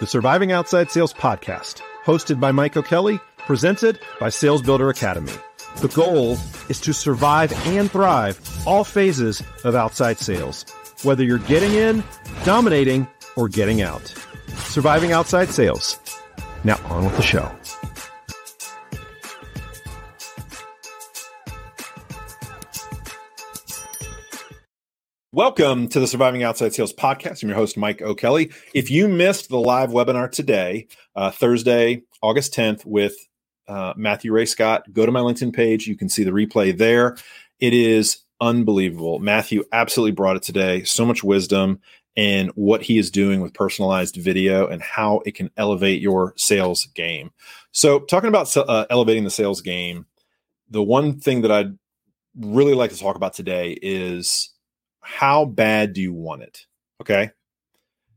the Surviving Outside Sales podcast, hosted by Mike O'Kelly, presented by Sales Builder Academy. The goal is to survive and thrive all phases of outside sales, whether you're getting in, dominating, or getting out. Surviving Outside Sales. Now on with the show. Welcome to the Surviving Outside Sales podcast. I'm your host, Mike O'Kelly. If you missed the live webinar today, uh, Thursday, August 10th, with uh, Matthew Ray Scott, go to my LinkedIn page. You can see the replay there. It is unbelievable. Matthew absolutely brought it today. So much wisdom and what he is doing with personalized video and how it can elevate your sales game. So, talking about uh, elevating the sales game, the one thing that I'd really like to talk about today is how bad do you want it? Okay.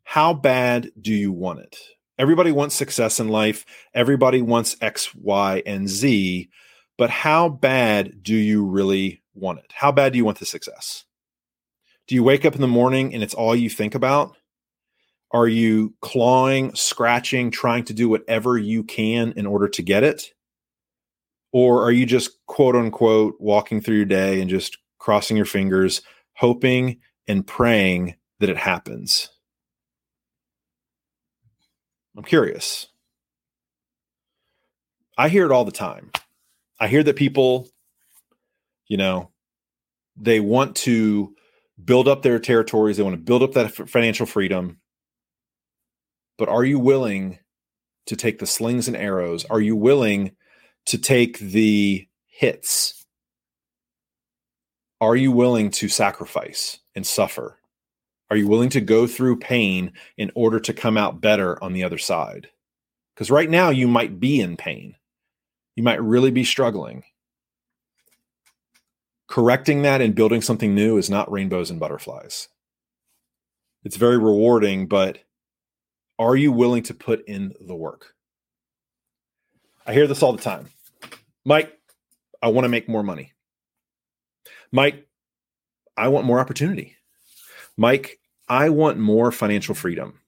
How bad do you want it? Everybody wants success in life. Everybody wants X, Y, and Z. But how bad do you really want it? How bad do you want the success? Do you wake up in the morning and it's all you think about? Are you clawing, scratching, trying to do whatever you can in order to get it? Or are you just quote unquote walking through your day and just crossing your fingers, hoping and praying that it happens? I'm curious. I hear it all the time. I hear that people, you know, they want to build up their territories, they want to build up that financial freedom. But are you willing to take the slings and arrows? Are you willing to take the hits? Are you willing to sacrifice and suffer? Are you willing to go through pain in order to come out better on the other side? Because right now you might be in pain. You might really be struggling. Correcting that and building something new is not rainbows and butterflies. It's very rewarding, but are you willing to put in the work? I hear this all the time. Mike, I want to make more money. Mike, I want more opportunity. Mike, I want more financial freedom.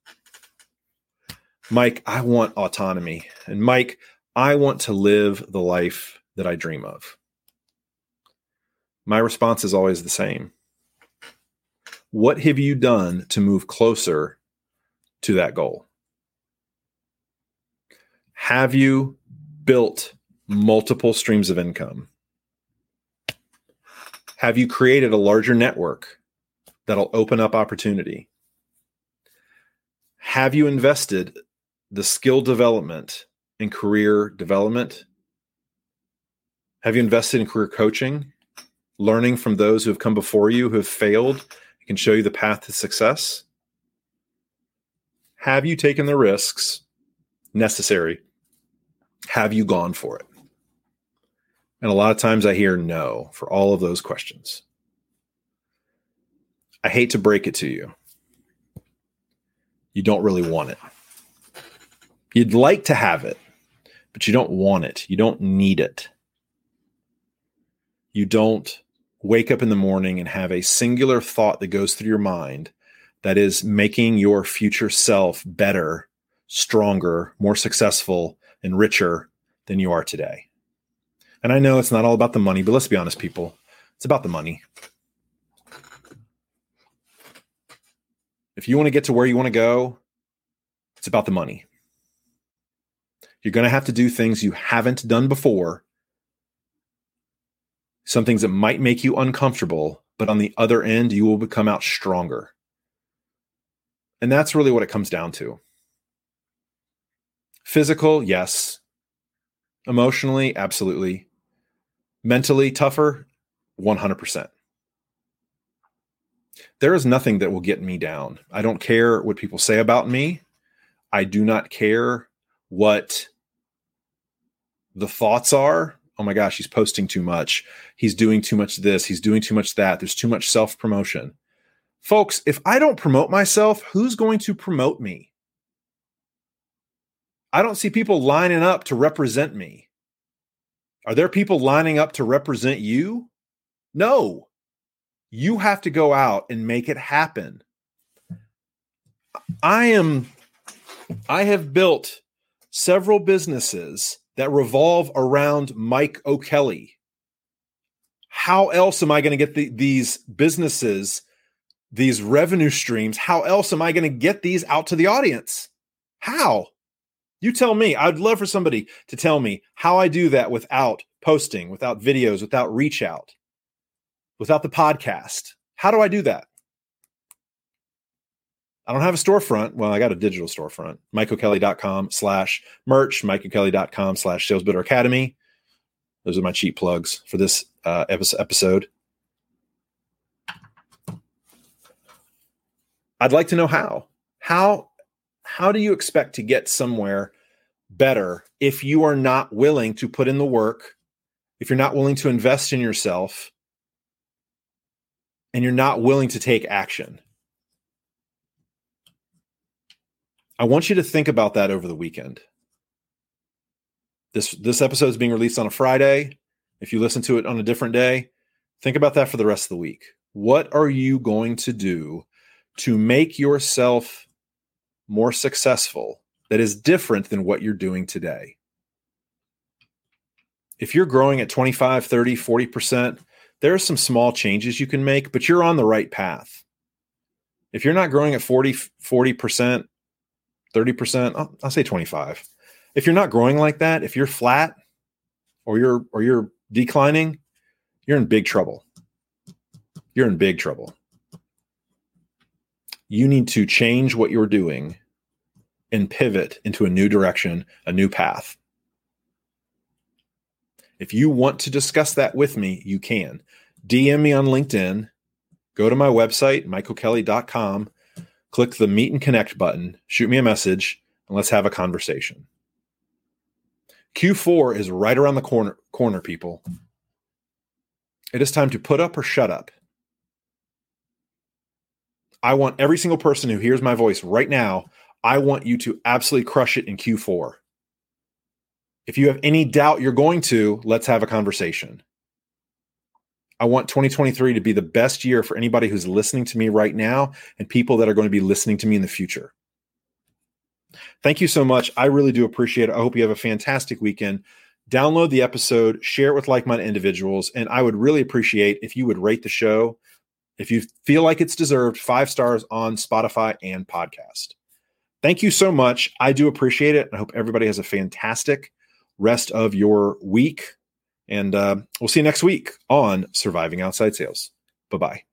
Mike, I want autonomy. And Mike, I want to live the life that I dream of. My response is always the same. What have you done to move closer to that goal? Have you built multiple streams of income? Have you created a larger network that'll open up opportunity? Have you invested the skill development and career development? Have you invested in career coaching, learning from those who have come before you who have failed and can show you the path to success? Have you taken the risks necessary? Have you gone for it? And a lot of times I hear no for all of those questions. I hate to break it to you. You don't really want it. You'd like to have it, but you don't want it. You don't need it. You don't wake up in the morning and have a singular thought that goes through your mind that is making your future self better, stronger, more successful, and richer than you are today. And I know it's not all about the money, but let's be honest, people. It's about the money. If you want to get to where you want to go, it's about the money. You're going to have to do things you haven't done before, some things that might make you uncomfortable, but on the other end, you will become out stronger. And that's really what it comes down to. Physical, yes. Emotionally, absolutely. Mentally tougher, 100%. There is nothing that will get me down. I don't care what people say about me. I do not care what the thoughts are. Oh my gosh, he's posting too much. He's doing too much this. He's doing too much that. There's too much self promotion. Folks, if I don't promote myself, who's going to promote me? I don't see people lining up to represent me. Are there people lining up to represent you? No. You have to go out and make it happen. I am I have built several businesses that revolve around Mike O'Kelly. How else am I going to get the, these businesses, these revenue streams? How else am I going to get these out to the audience? How? You tell me. I'd love for somebody to tell me how I do that without posting, without videos, without reach out, without the podcast. How do I do that? I don't have a storefront. Well, I got a digital storefront, mikeokelly.com slash merch, mikeokelly.com slash sales builder academy. Those are my cheap plugs for this uh, episode. I'd like to know how. How how do you expect to get somewhere better if you are not willing to put in the work, if you're not willing to invest in yourself, and you're not willing to take action? I want you to think about that over the weekend. This this episode is being released on a Friday. If you listen to it on a different day, think about that for the rest of the week. What are you going to do to make yourself more successful that is different than what you're doing today? If you're growing at 25, 30, 40%, there are some small changes you can make, but you're on the right path. If you're not growing at 40, 40%, 30%, I'll, I'll say 25. If you're not growing like that, if you're flat or you're or you're declining, you're in big trouble. You're in big trouble. You need to change what you're doing and pivot into a new direction, a new path. If you want to discuss that with me, you can. DM me on LinkedIn, go to my website, mikeokelly.com, click the meet and connect button, shoot me a message, and let's have a conversation. Q4 is right around the corner, corner people. It is time to put up or shut up. I want every single person who hears my voice right now, I want you to absolutely crush it in Q4. If you have any doubt you're going to, let's have a conversation. I want 2023 to be the best year for anybody who's listening to me right now and people that are going to be listening to me in the future. Thank you so much. I really do appreciate it. I hope you have a fantastic weekend. Download the episode, share it with like minded individuals, and I would really appreciate if you would rate the show. If you feel like it's deserved, five stars on Spotify and podcast. Thank you so much. I do appreciate it. I hope everybody has a fantastic rest of your week. And uh, we'll see you next week on Surviving Outside Sales. Bye bye.